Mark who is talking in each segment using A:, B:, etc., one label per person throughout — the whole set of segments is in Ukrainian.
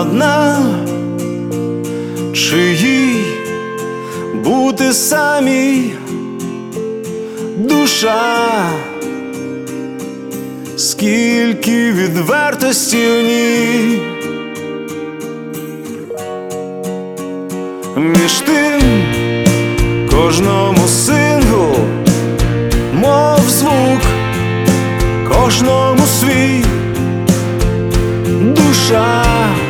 A: одна, чи їй бути самій душа, скільки відвертості в ній. Між тим кожному синглу, мов звук, кожному свій. душа.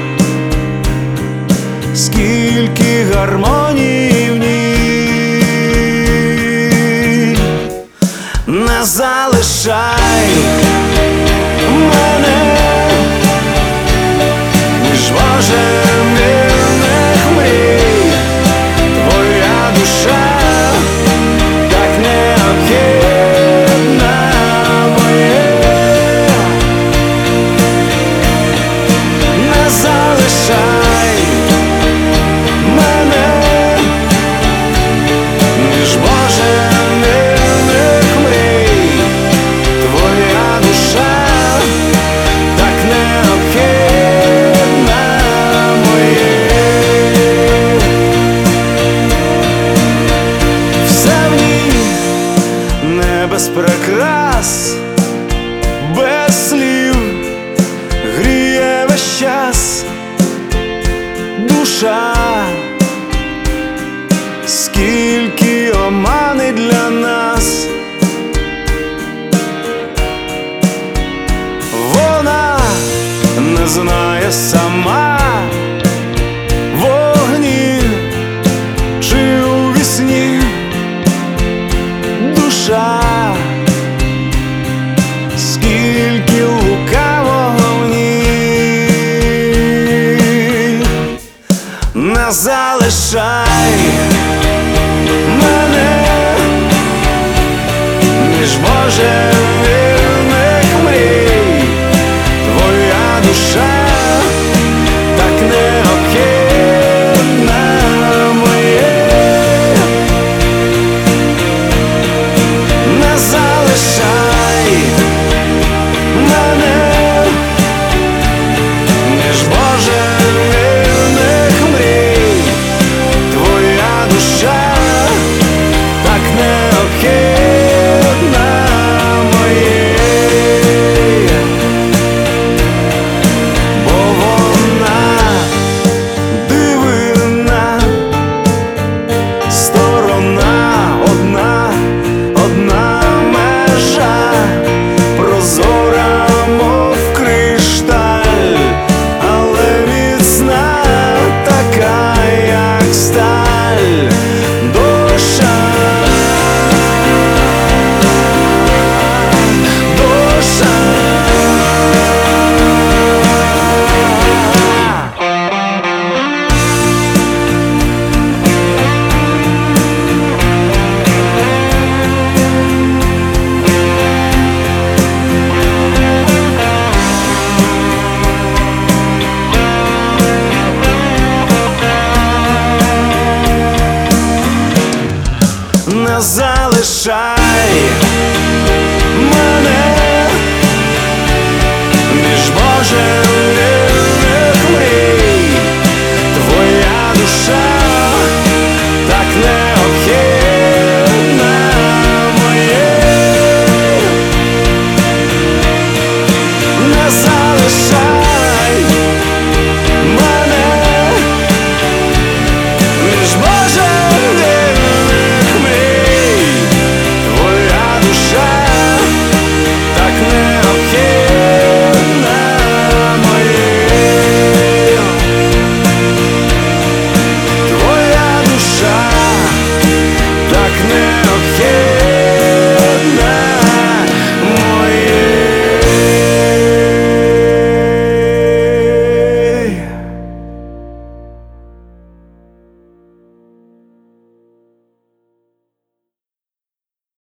A: side. тільки лукавого в ній не залишає. залишай.